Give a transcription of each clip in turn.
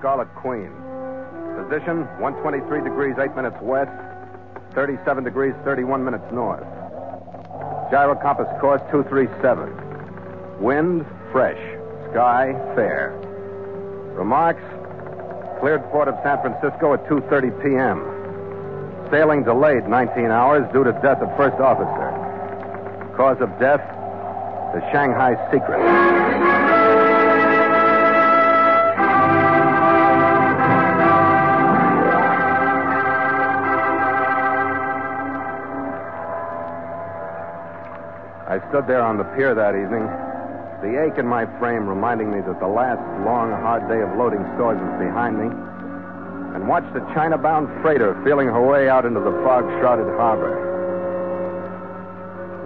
Scarlet Queen. Position 123 degrees 8 minutes west, 37 degrees 31 minutes north. Gyro compass course 237. Wind fresh, sky fair. Remarks cleared port of San Francisco at 2:30 p.m. Sailing delayed 19 hours due to death of first officer. Cause of death, the Shanghai secret. I stood there on the pier that evening, the ache in my frame reminding me that the last long, hard day of loading stores was behind me, and watched a China bound freighter feeling her way out into the fog shrouded harbor.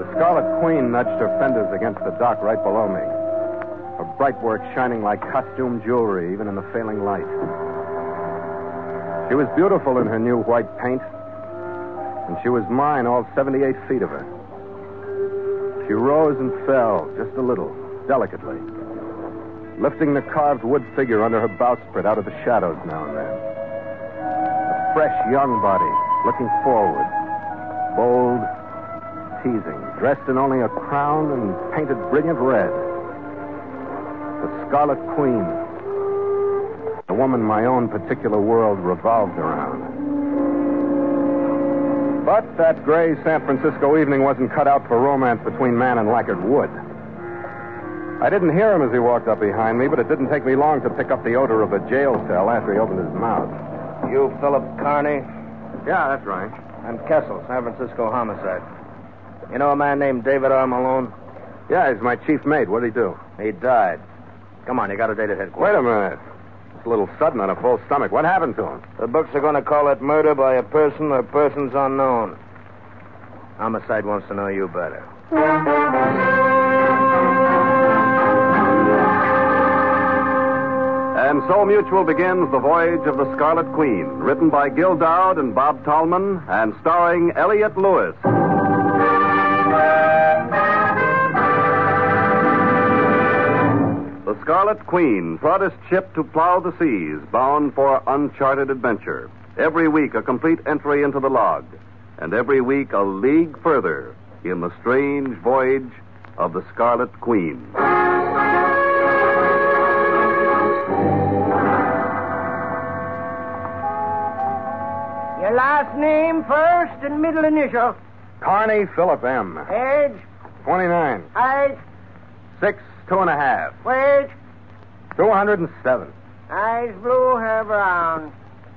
The Scarlet Queen nudged her fenders against the dock right below me, her bright work shining like costume jewelry even in the failing light. She was beautiful in her new white paint, and she was mine, all 78 feet of her. She rose and fell just a little, delicately, lifting the carved wood figure under her bowsprit out of the shadows now and then. A fresh young body, looking forward, bold, teasing, dressed in only a crown and painted brilliant red. The Scarlet Queen, the woman my own particular world revolved around. But that gray San Francisco evening wasn't cut out for romance between man and lacquered wood. I didn't hear him as he walked up behind me, but it didn't take me long to pick up the odor of a jail cell after he opened his mouth. You, Philip Carney? Yeah, that's right. I'm Kessel, San Francisco homicide. You know a man named David R. Malone? Yeah, he's my chief mate. What'd he do? He died. Come on, you got a date at headquarters. Wait a minute. A little sudden on a full stomach. What happened to him? The books are going to call it murder by a person or persons unknown. Homicide wants to know you better. And so Mutual begins The Voyage of the Scarlet Queen, written by Gil Doud and Bob Tallman, and starring Elliott Lewis. Scarlet Queen, proudest ship to plow the seas, bound for uncharted adventure. Every week, a complete entry into the log, and every week, a league further in the strange voyage of the Scarlet Queen. Your last name first and middle initial. Carney Philip M. Age, 29. height, Six, two and a half. weight, 207. eyes blue, hair brown.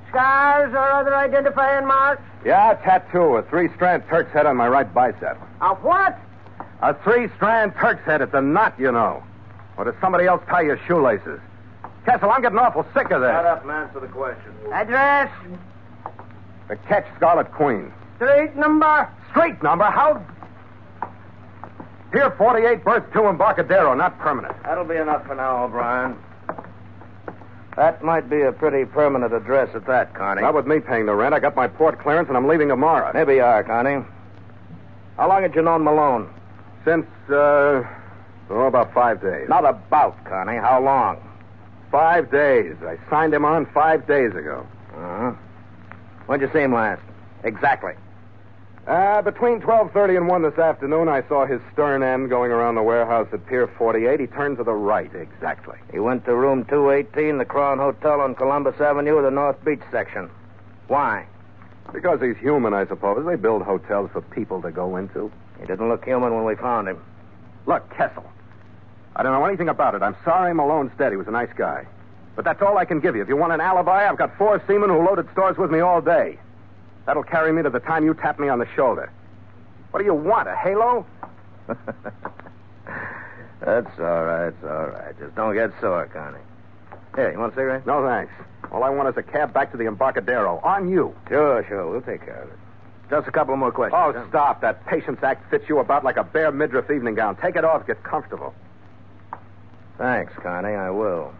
Scars or other identifying marks? Yeah, tattoo. A three strand Turk's head on my right bicep. A what? A three strand Turk's head. It's a knot, you know. Or does somebody else tie your shoelaces? Kessel, I'm getting awful sick of this. Shut up and answer the question. Address, The Ketch Scarlet Queen. street number. Street number? How? Pier 48, berth 2, Embarcadero, not permanent. That'll be enough for now, O'Brien. That might be a pretty permanent address at that, Connie. Not with me paying the rent. I got my port clearance and I'm leaving tomorrow. Maybe you are, Connie. How long had you known Malone? Since, uh, oh, about five days. Not about, Connie. How long? Five days. I signed him on five days ago. Uh-huh. When'd you see him last? Exactly. Uh, between 12.30 and 1 this afternoon, I saw his stern end going around the warehouse at Pier 48. He turned to the right, exactly. He went to room 218, the Crown Hotel on Columbus Avenue, the North Beach section. Why? Because he's human, I suppose. They build hotels for people to go into. He didn't look human when we found him. Look, Kessel. I don't know anything about it. I'm sorry Malone's dead. He was a nice guy. But that's all I can give you. If you want an alibi, I've got four seamen who loaded stores with me all day. That'll carry me to the time you tap me on the shoulder. What do you want, a halo? That's all right, it's all right. Just don't get sore, Connie. Here, you want a cigarette? No, thanks. All I want is a cab back to the Embarcadero. On you. Sure, sure. We'll take care of it. Just a couple more questions. Oh, huh? stop. That patience act fits you about like a bare midriff evening gown. Take it off. Get comfortable. Thanks, Connie. I will.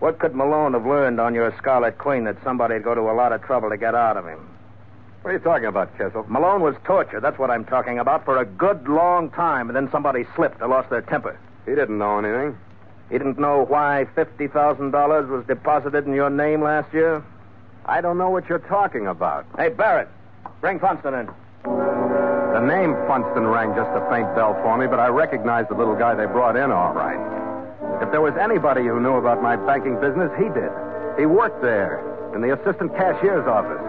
What could Malone have learned on your Scarlet Queen that somebody'd go to a lot of trouble to get out of him? What are you talking about, Kessel? Malone was tortured. That's what I'm talking about for a good long time, and then somebody slipped or lost their temper. He didn't know anything. He didn't know why $50,000 was deposited in your name last year? I don't know what you're talking about. Hey, Barrett, bring Funston in. The name Funston rang just a faint bell for me, but I recognized the little guy they brought in all right. If there was anybody who knew about my banking business, he did. He worked there, in the assistant cashier's office.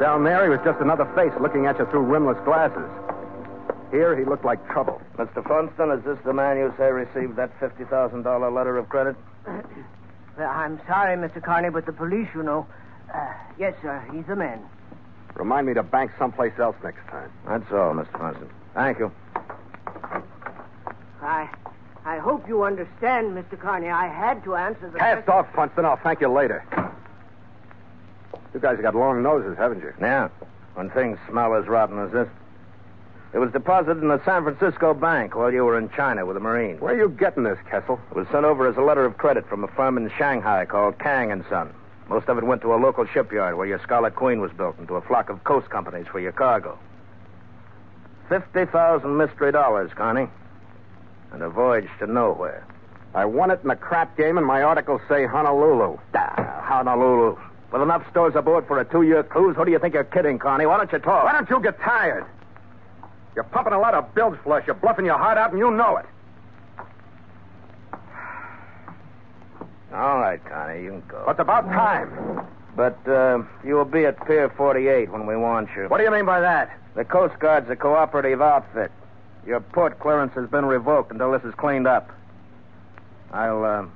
Down there, he was just another face looking at you through rimless glasses. Here, he looked like trouble. Mr. Funston, is this the man you say received that $50,000 letter of credit? I'm sorry, Mr. Carney, but the police, you know. Uh, yes, sir, he's the man. Remind me to bank someplace else next time. That's all, Mr. Funston. Thank you. I, I hope you understand, Mr. Carney. I had to answer the. Cast off, Funston. I'll thank you later. You guys have got long noses, haven't you? Yeah, when things smell as rotten as this. It was deposited in the San Francisco bank while you were in China with the Marines. Where are you getting this, Kessel? It was sent over as a letter of credit from a firm in Shanghai called Kang and Son. Most of it went to a local shipyard where your Scarlet Queen was built and to a flock of coast companies for your cargo. Fifty thousand mystery dollars, Connie. And a voyage to nowhere. I won it in a crap game, and my articles say Honolulu. Ah, Honolulu. With enough stores aboard for a two-year cruise, who do you think you're kidding, Connie? Why don't you talk? Why don't you get tired? You're pumping a lot of bilge flush. You're bluffing your heart out, and you know it. All right, Connie, you can go. But it's about time. But uh, you'll be at Pier 48 when we want you. What do you mean by that? The Coast Guard's a cooperative outfit. Your port clearance has been revoked until this is cleaned up. I'll uh,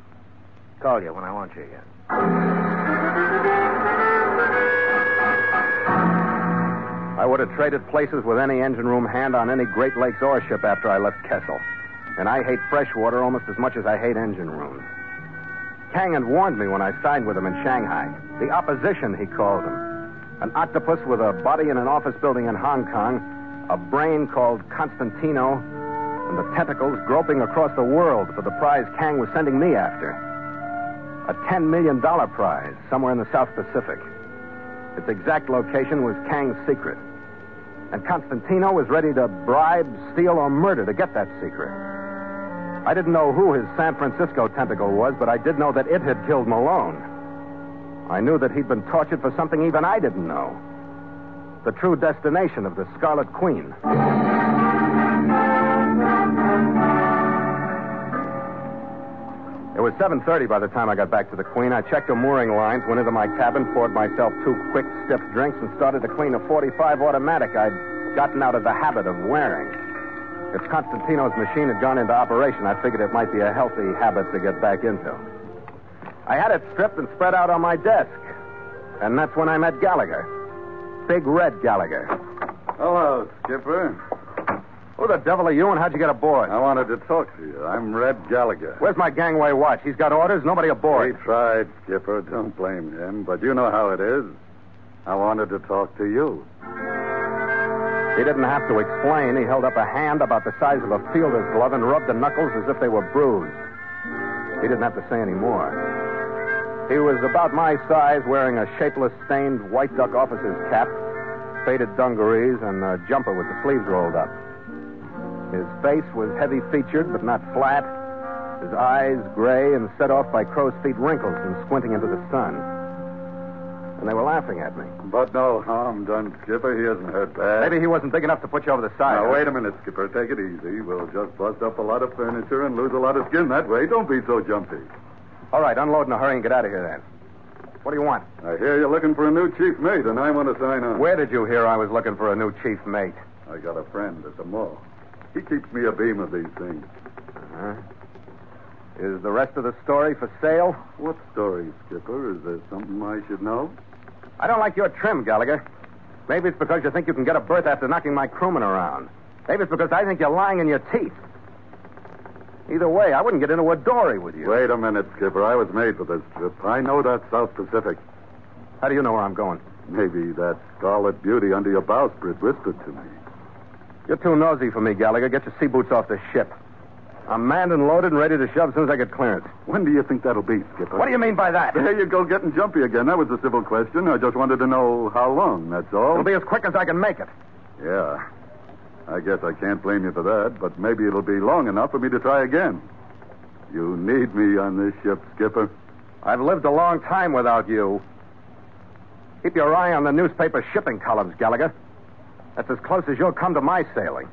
call you when I want you again. I would have traded places with any engine room hand on any Great Lakes ore ship after I left Kessel. And I hate freshwater almost as much as I hate engine rooms. Kang had warned me when I signed with him in Shanghai. The opposition, he called them. An octopus with a body in an office building in Hong Kong, a brain called Constantino, and the tentacles groping across the world for the prize Kang was sending me after. A $10 million prize somewhere in the South Pacific. Its exact location was Kang's secret. And Constantino was ready to bribe, steal, or murder to get that secret. I didn't know who his San Francisco tentacle was, but I did know that it had killed Malone. I knew that he'd been tortured for something even I didn't know. The true destination of the Scarlet Queen. It was 7.30 by the time I got back to the Queen. I checked the mooring lines, went into my cabin, poured myself two quick, stiff drinks, and started to clean a 45 automatic I'd gotten out of the habit of wearing. If Constantino's machine had gone into operation, I figured it might be a healthy habit to get back into. I had it stripped and spread out on my desk. And that's when I met Gallagher. Big Red Gallagher. Hello, Skipper. Who the devil are you and how'd you get aboard? I wanted to talk to you. I'm Red Gallagher. Where's my gangway watch? He's got orders, nobody aboard. He tried, Skipper. Don't blame him. But you know how it is. I wanted to talk to you. He didn't have to explain. He held up a hand about the size of a fielder's glove and rubbed the knuckles as if they were bruised. He didn't have to say any more. He was about my size, wearing a shapeless, stained white duck officer's cap, faded dungarees, and a jumper with the sleeves rolled up. His face was heavy featured, but not flat. His eyes gray and set off by crow's feet wrinkles from squinting into the sun. And they were laughing at me. But no harm done, Skipper. He isn't hurt bad. Maybe he wasn't big enough to put you over the side. Now, huh? wait a minute, Skipper. Take it easy. We'll just bust up a lot of furniture and lose a lot of skin that way. Don't be so jumpy. All right, unload in a hurry and get out of here then. What do you want? I hear you're looking for a new chief mate, and I want to sign on. Where did you hear I was looking for a new chief mate? I got a friend at the mall. He keeps me a beam of these things. Uh-huh. Is the rest of the story for sale? What story, Skipper? Is there something I should know? I don't like your trim, Gallagher. Maybe it's because you think you can get a berth after knocking my crewman around. Maybe it's because I think you're lying in your teeth. Either way, I wouldn't get into a dory with you. Wait a minute, Skipper. I was made for this trip. I know that South Pacific. How do you know where I'm going? Maybe that scarlet beauty under your bowsprit whispered to me. You're too nosy for me, Gallagher. Get your sea boots off the ship. I'm manned and loaded and ready to shove as soon as I get clearance. When do you think that'll be, Skipper? What do you mean by that? There you go, getting jumpy again. That was a civil question. I just wanted to know how long, that's all. It'll be as quick as I can make it. Yeah. I guess I can't blame you for that, but maybe it'll be long enough for me to try again. You need me on this ship, Skipper. I've lived a long time without you. Keep your eye on the newspaper shipping columns, Gallagher. That's as close as you'll come to my sailing.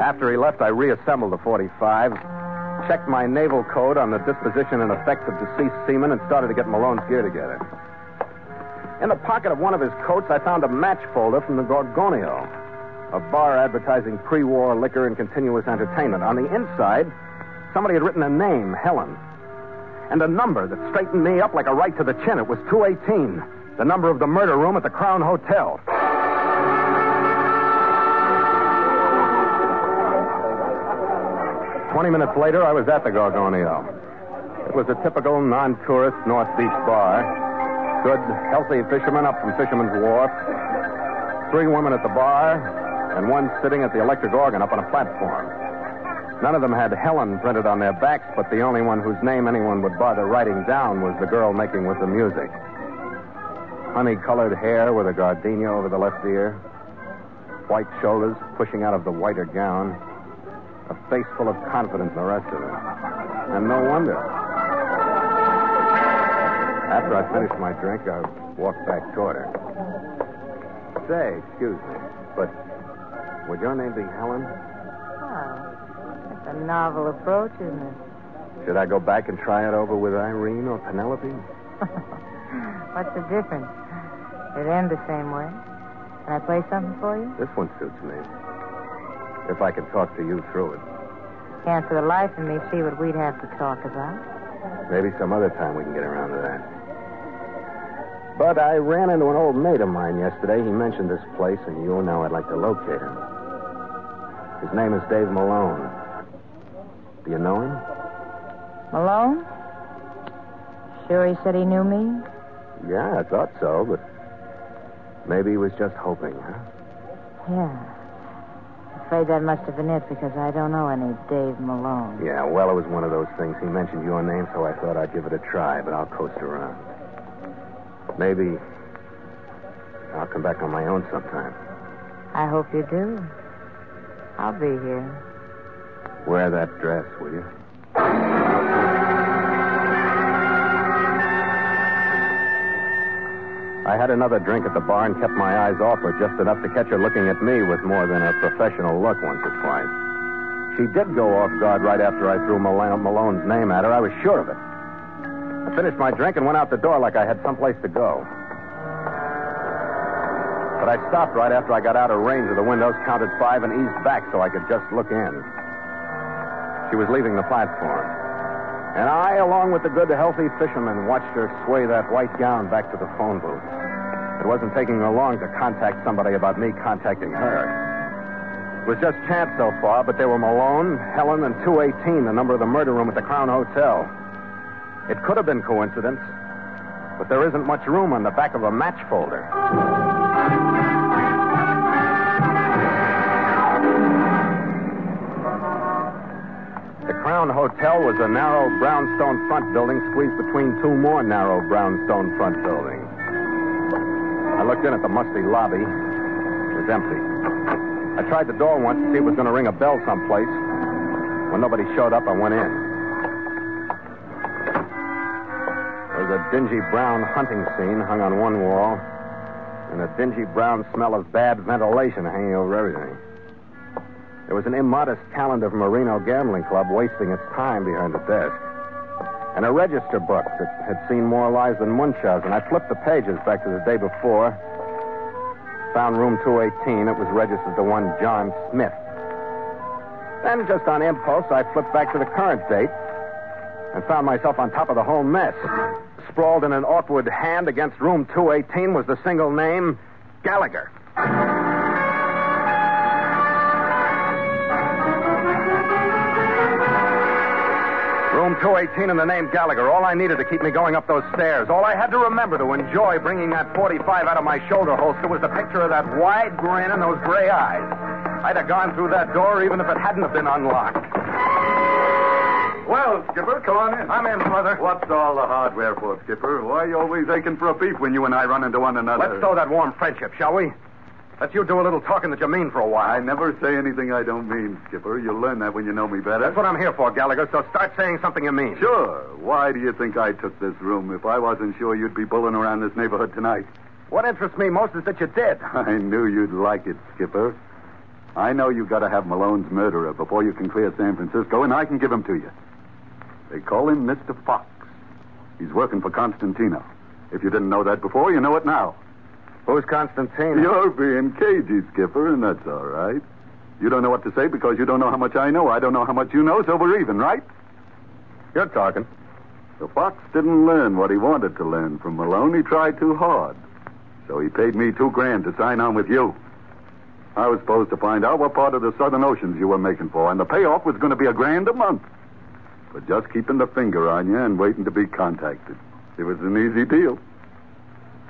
After he left, I reassembled the 45, checked my naval code on the disposition and effects of deceased seamen, and started to get Malone's gear together. In the pocket of one of his coats, I found a match folder from the Gorgonio, a bar advertising pre war liquor and continuous entertainment. On the inside, somebody had written a name, Helen, and a number that straightened me up like a right to the chin. It was 218, the number of the murder room at the Crown Hotel. Twenty minutes later, I was at the Gorgonio. It was a typical non-tourist North Beach bar. Good, healthy fishermen up from Fisherman's Wharf. Three women at the bar, and one sitting at the electric organ up on a platform. None of them had Helen printed on their backs, but the only one whose name anyone would bother writing down was the girl making with the music. Honey colored hair with a gardenia over the left ear, white shoulders pushing out of the whiter gown, a face full of confidence in the rest of it. And no wonder. After I finished my drink, I walked back toward her. Say, excuse me, but would your name be Helen? Oh, that's a novel approach, isn't it? Should I go back and try it over with Irene or Penelope? What's the difference? It end the same way. Can I play something for you? This one suits me. If I can talk to you through it. Can't for the life of me see what we'd have to talk about. Maybe some other time we can get around to that. But I ran into an old mate of mine yesterday. He mentioned this place, and you know I'd like to locate him. His name is Dave Malone. Do you know him? Malone? Sure he said he knew me? Yeah, I thought so, but maybe he was just hoping, huh? Yeah. Afraid that must have been it because I don't know any Dave Malone. Yeah, well, it was one of those things. He mentioned your name, so I thought I'd give it a try, but I'll coast around. Maybe I'll come back on my own sometime. I hope you do. I'll be here. Wear that dress, will you? I had another drink at the bar and kept my eyes off her just enough to catch her looking at me with more than a professional look once or twice. She did go off guard right after I threw Mal- Malone's name at her. I was sure of it. I finished my drink and went out the door like I had someplace to go. But I stopped right after I got out of range of the windows, counted five, and eased back so I could just look in. She was leaving the platform. And I, along with the good, healthy fisherman, watched her sway that white gown back to the phone booth. It wasn't taking her long to contact somebody about me contacting her. It was just chance so far, but they were Malone, Helen, and 218, the number of the murder room at the Crown Hotel. It could have been coincidence, but there isn't much room on the back of a match folder. The Crown Hotel was a narrow brownstone front building squeezed between two more narrow brownstone front buildings. I looked in at the musty lobby. It was empty. I tried the door once to see if it was going to ring a bell someplace. When nobody showed up, I went in. Was a dingy brown hunting scene hung on one wall, and a dingy brown smell of bad ventilation hanging over everything. There was an immodest talent of Marino Gambling Club wasting its time behind the desk. And a register book that had seen more lives than Munchausen. I flipped the pages back to the day before. Found room 218. It was registered to one John Smith. Then, just on impulse, I flipped back to the current date and found myself on top of the whole mess. Sprawled in an awkward hand against room 218 was the single name Gallagher. Room 218 and the name Gallagher. All I needed to keep me going up those stairs. All I had to remember to enjoy bringing that 45 out of my shoulder holster was the picture of that wide grin and those gray eyes. I'd have gone through that door even if it hadn't have been unlocked. Well, Skipper, come on in. I'm in, brother. What's all the hardware for, Skipper? Why are you always aching for a beef when you and I run into one another? Let's throw that warm friendship, shall we? Let you do a little talking that you mean for a while. I never say anything I don't mean, Skipper. You'll learn that when you know me better. That's what I'm here for, Gallagher, so start saying something you mean. Sure. Why do you think I took this room if I wasn't sure you'd be bulling around this neighborhood tonight? What interests me most is that you did. I knew you'd like it, Skipper. I know you've got to have Malone's murderer before you can clear San Francisco, and I can give him to you. They call him Mr. Fox. He's working for Constantino. If you didn't know that before, you know it now. Who's Constantine? You're being cagey, Skipper, and that's all right. You don't know what to say because you don't know how much I know. I don't know how much you know, so we're even, right? You're talking. The Fox didn't learn what he wanted to learn from Malone. He tried too hard. So he paid me two grand to sign on with you. I was supposed to find out what part of the Southern Oceans you were making for, and the payoff was going to be a grand a month. But just keeping the finger on you and waiting to be contacted. It was an easy deal.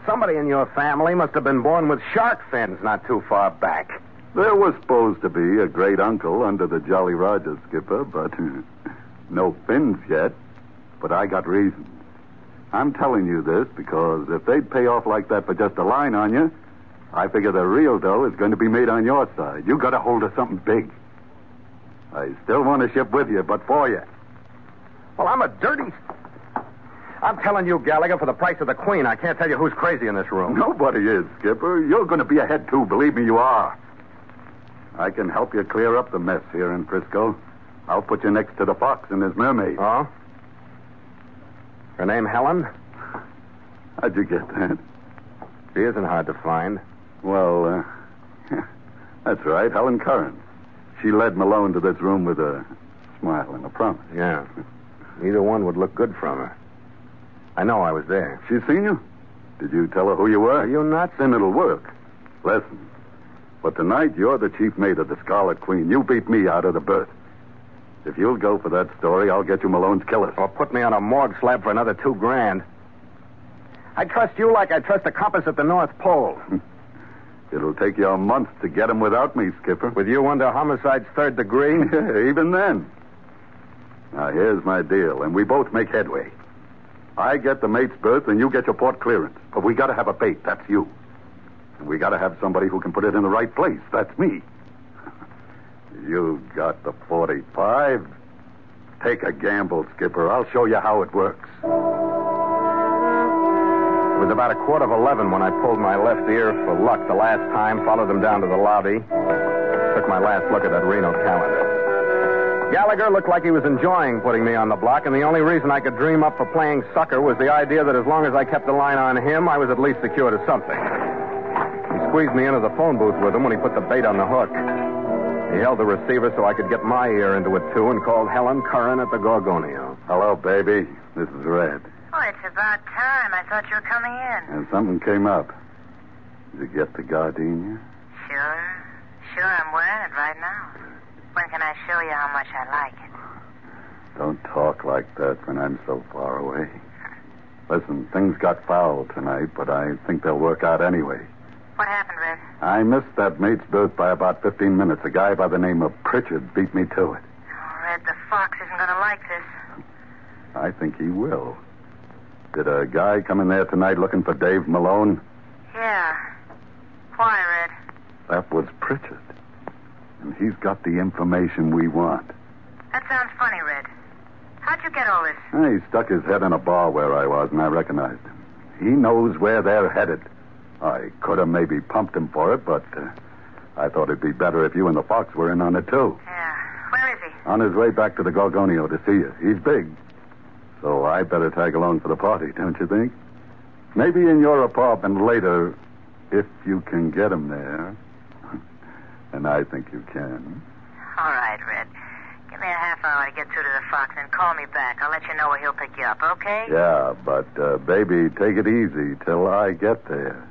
Somebody in your family must have been born with shark fins not too far back. There was supposed to be a great uncle under the Jolly Roger skipper, but no fins yet. But I got reasons. I'm telling you this because if they'd pay off like that for just a line on you, I figure the real dough is going to be made on your side. You got a hold of something big. I still want to ship with you, but for you. Well, I'm a dirty. I'm telling you, Gallagher, for the price of the Queen, I can't tell you who's crazy in this room. Nobody is, Skipper. You're going to be ahead, too. Believe me, you are. I can help you clear up the mess here in Frisco. I'll put you next to the Fox and his mermaid. Oh? Her name Helen? How'd you get that? She isn't hard to find. Well, uh, that's right, Helen Curran. She led Malone to this room with a smile and a promise. Yeah. Either one would look good from her. I know I was there. She's seen you? Did you tell her who you were? Are you nuts? Then it'll work. Listen. But tonight you're the chief mate of the Scarlet Queen. You beat me out of the berth. If you'll go for that story, I'll get you Malone's killers. Or put me on a morgue slab for another two grand. I trust you like I trust a compass at the North Pole. It'll take you a month to get him without me, Skipper. With you under homicide's third degree? Even then. Now, here's my deal, and we both make headway. I get the mate's berth, and you get your port clearance. But we gotta have a bait. That's you. And we gotta have somebody who can put it in the right place. That's me. you got the 45. Take a gamble, Skipper. I'll show you how it works. It was about a quarter of eleven when I pulled my left ear for luck the last time, followed them down to the lobby, took my last look at that Reno calendar. Gallagher looked like he was enjoying putting me on the block, and the only reason I could dream up for playing sucker was the idea that as long as I kept the line on him, I was at least secure to something. He squeezed me into the phone booth with him when he put the bait on the hook. He held the receiver so I could get my ear into it, too, and called Helen Curran at the Gorgonio. Hello, baby. This is Red. Oh, it's about time. I thought you were coming in. And something came up. Did you get the gardenia? Sure. Sure, I'm wearing it right now. When can I show you how much I like it? Don't talk like that when I'm so far away. Listen, things got foul tonight, but I think they'll work out anyway. What happened, Red? I missed that mate's berth by about 15 minutes. A guy by the name of Pritchard beat me to it. Oh, Red, the fox isn't going to like this. I think he will. Did a guy come in there tonight looking for Dave Malone? Yeah. Why, Red? That was Pritchard. And he's got the information we want. That sounds funny, Red. How'd you get all this? He stuck his head in a bar where I was, and I recognized him. He knows where they're headed. I could have maybe pumped him for it, but uh, I thought it'd be better if you and the Fox were in on it, too. Yeah. Where is he? On his way back to the Gorgonio to see you. He's big. So I better tag along for the party, don't you think? Maybe in your apartment later, if you can get him there. And I think you can. All right, Red. Give me a half hour to get through to the fox and call me back. I'll let you know where he'll pick you up, okay? Yeah, but, uh, baby, take it easy till I get there.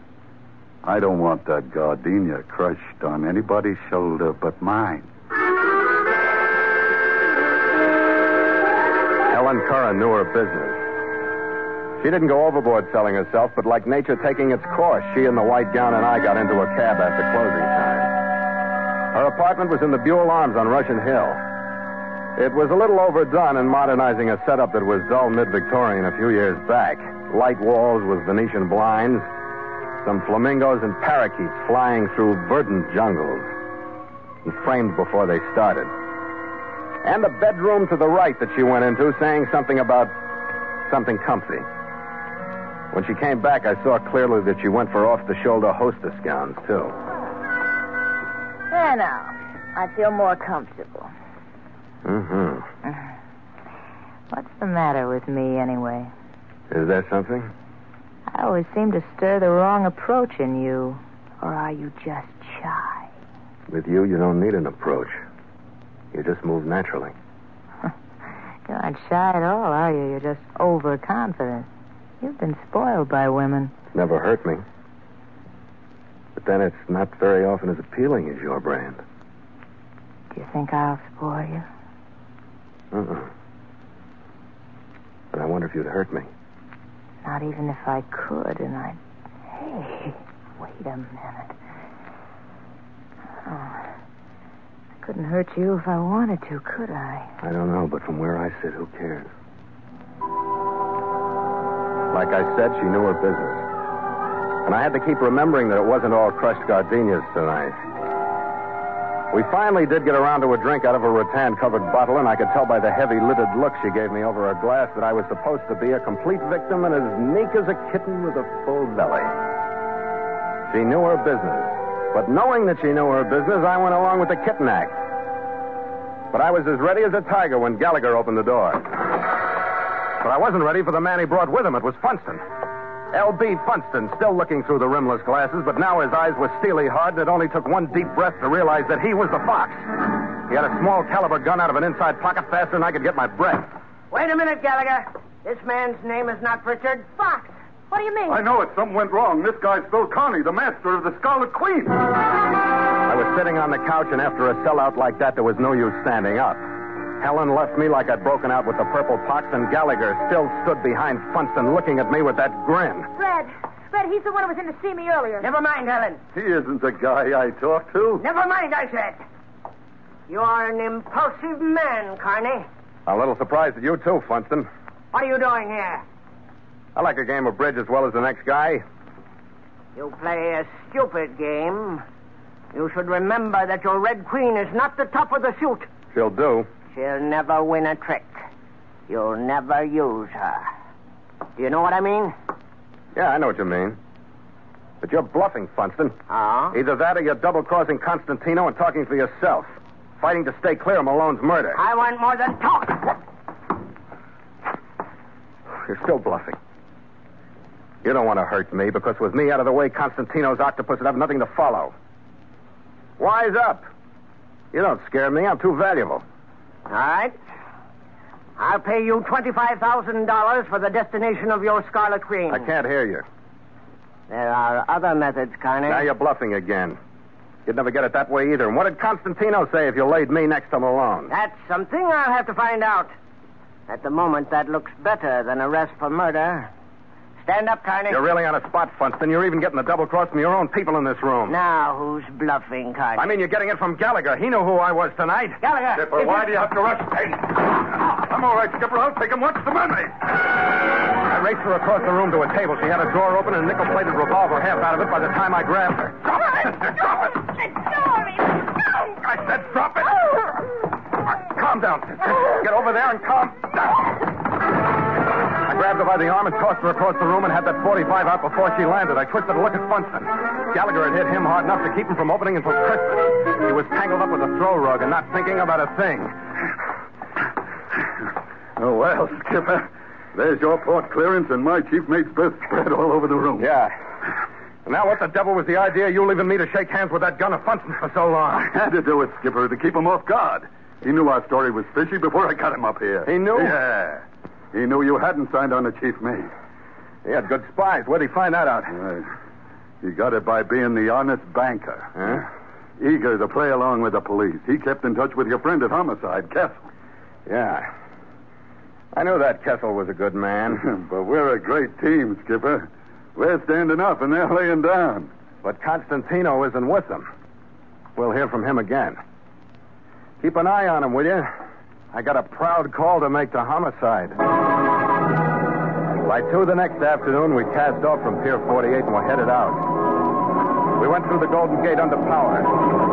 I don't want that gardenia crushed on anybody's shoulder but mine. Helen Curran knew her business. She didn't go overboard selling herself, but like nature taking its course, she and the white gown and I got into a cab after closing time. Her apartment was in the Buell Arms on Russian Hill. It was a little overdone in modernizing a setup that was dull mid-Victorian a few years back. Light walls with Venetian blinds, Some flamingos and parakeets flying through verdant jungles and framed before they started. And a bedroom to the right that she went into saying something about something comfy. When she came back, I saw clearly that she went for off the shoulder hostess gowns, too. There now. I feel more comfortable. Mm-hmm. What's the matter with me, anyway? Is there something? I always seem to stir the wrong approach in you. Or are you just shy? With you, you don't need an approach. You just move naturally. You aren't shy at all, are you? You're just overconfident. You've been spoiled by women. It's never hurt me. But then it's not very often as appealing as your brand. Do you think I'll spoil you? Uh-uh. But I wonder if you'd hurt me. Not even if I could, and I. Hey, wait a minute. Oh, I couldn't hurt you if I wanted to, could I? I don't know, but from where I sit, who cares? Like I said, she knew her business. And I had to keep remembering that it wasn't all crushed gardenias tonight. We finally did get around to a drink out of a rattan covered bottle, and I could tell by the heavy lidded look she gave me over her glass that I was supposed to be a complete victim and as meek as a kitten with a full belly. She knew her business. But knowing that she knew her business, I went along with the kitten act. But I was as ready as a tiger when Gallagher opened the door. But I wasn't ready for the man he brought with him. It was Funston. L.B. Funston, still looking through the rimless glasses, but now his eyes were steely hard, and it only took one deep breath to realize that he was the fox. He had a small caliber gun out of an inside pocket faster than I could get my breath. Wait a minute, Gallagher. This man's name is not Richard Fox. What do you mean? I know it. Something went wrong. This guy's Phil Carney, the master of the Scarlet Queen. I was sitting on the couch, and after a sellout like that, there was no use standing up. Helen left me like I'd broken out with the purple pox, and Gallagher still stood behind Funston looking at me with that grin. Fred. Fred, he's the one who was in to see me earlier. Never mind, Helen. He isn't the guy I talked to. Never mind, I said. You are an impulsive man, Carney. A little surprised at you, too, Funston. What are you doing here? I like a game of bridge as well as the next guy. You play a stupid game. You should remember that your Red Queen is not the top of the suit. She'll do. She'll never win a trick. You'll never use her. Do you know what I mean? Yeah, I know what you mean. But you're bluffing, Funston. Ah? Either that or you're double crossing Constantino and talking for yourself. Fighting to stay clear of Malone's murder. I want more than talk. You're still bluffing. You don't want to hurt me because with me out of the way, Constantino's octopus would have nothing to follow. Wise up. You don't scare me. I'm too valuable. All right. I'll pay you $25,000 for the destination of your Scarlet Queen. I can't hear you. There are other methods, Carney. Now you're bluffing again. You'd never get it that way either. And what did Constantino say if you laid me next to Malone? That's something I'll have to find out. At the moment, that looks better than arrest for murder. Stand up, Carney. You're really on a spot, Funston. You're even getting the double cross from your own people in this room. Now, who's bluffing, Carney? I mean, you're getting it from Gallagher. He knew who I was tonight. Gallagher. Skipper, is why it- do you have to rush me? Ah, I'm all right, Skipper. I'll take him. What's the money? I raced her across the room to a table. She had a drawer open and a nickel-plated revolver, half out of it by the time I grabbed her. Drop it! Drop it! Let go of me. No. I said drop it. Calm down, sister. Get over there and calm down. I grabbed her by the arm and tossed her across the room and had that 45 out before she landed. I twisted to look at Funston. Gallagher had hit him hard enough to keep him from opening until Christmas. He was tangled up with a throw rug and not thinking about a thing. Oh, well, Skipper. There's your port clearance and my chief mate's berth spread all over the room. Yeah. Now what the devil was the idea of you leaving me to shake hands with that gun of Funston for so long? I had to do it, Skipper, to keep him off guard. He knew our story was fishy before I got him up here. He knew? Yeah. He knew you hadn't signed on to chief mate. He had good spies. Where'd he find that out? Right. He got it by being the honest banker. Huh? Eager to play along with the police. He kept in touch with your friend at Homicide, Kessel. Yeah. I knew that Kessel was a good man. but we're a great team, Skipper. We're standing up and they're laying down. But Constantino isn't with them. We'll hear from him again. Keep an eye on him, will you? I got a proud call to make to homicide. By two the next afternoon, we cast off from Pier 48 and were headed out. We went through the Golden Gate under power,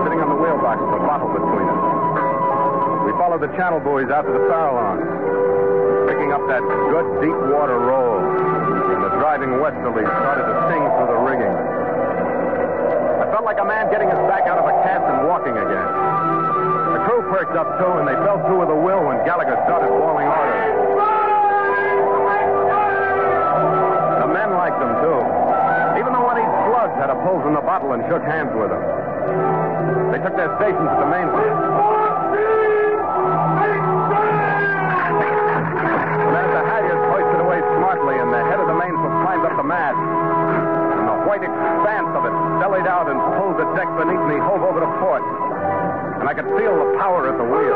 sitting on the wheelbox with a bottle between us. We followed the channel buoys out to the Farallones, picking up that good deep water roll. And the driving westerlies started to sing through the rigging. I felt like a man getting his back out of a cast and walking again. The crew perked up too, and they fell through with a will when Gallagher started bawling orders. Pulse in the bottle and shook hands with him. They took their stations at the main. Then the hoisted away smartly, and the head of the mainsail climbed up the mast. And the white expanse of it bellied out and pulled the deck beneath me, hove over to port. And I could feel the power at the wheel.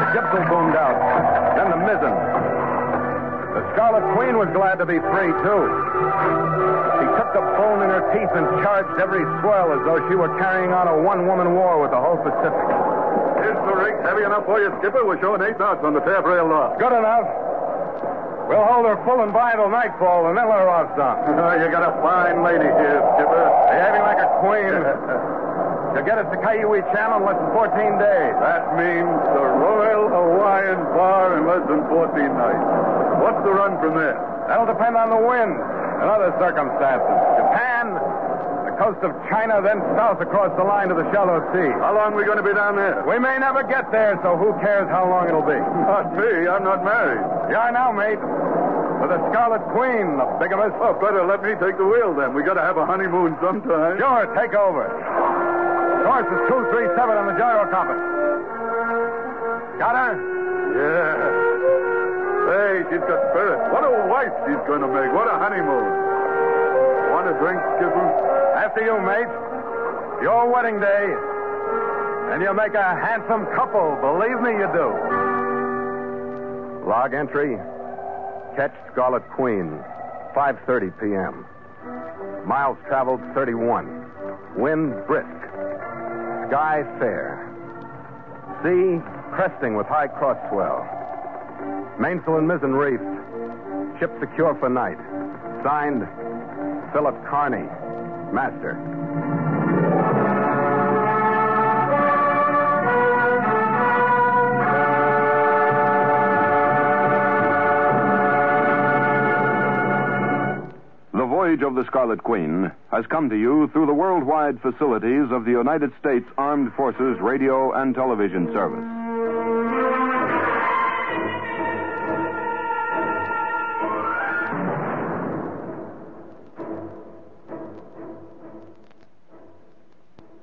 The gypsum boomed out. Then the mizzen. The Scarlet Queen was glad to be free, too. She took the bone in her teeth and charged every swell as though she were carrying on a one-woman war with the whole Pacific. Is the rig heavy enough for you, Skipper? We're showing eight knots on the taffrail log. Good enough. We'll hold her full and by till nightfall, and then let her off some. you got a fine lady here, Skipper. Behaving like a queen. She'll get us to Kaiwi Channel in less than 14 days. That means the Royal Hawaiian Bar in less than 14 nights. What's the run from there? That'll depend on the wind and other circumstances. Japan, the coast of China, then south across the line to the shallow sea. How long are we going to be down there? We may never get there, so who cares how long it'll be? Not me. I'm not married. Yeah, I know, mate. With the Scarlet Queen, the bigamist. Well, oh, better let me take the wheel then. We got to have a honeymoon sometime. Sure, take over. Course is 237 on the gyro compass. Got her? Yeah. Hey, she's got spirit. What a wife she's going to make. What a honeymoon. Want a drink, Skipper? After you, mate. Your wedding day. And you'll make a handsome couple. Believe me, you do. Log entry. Ketch Scarlet Queen. 5.30 p.m. Miles traveled 31. Wind brisk. Sky fair. Sea cresting with high cross swell. Mainsail and mizzen reefed. Ship secure for night. Signed, Philip Carney, Master. Voyage of the Scarlet Queen has come to you through the worldwide facilities of the United States Armed Forces Radio and Television Service.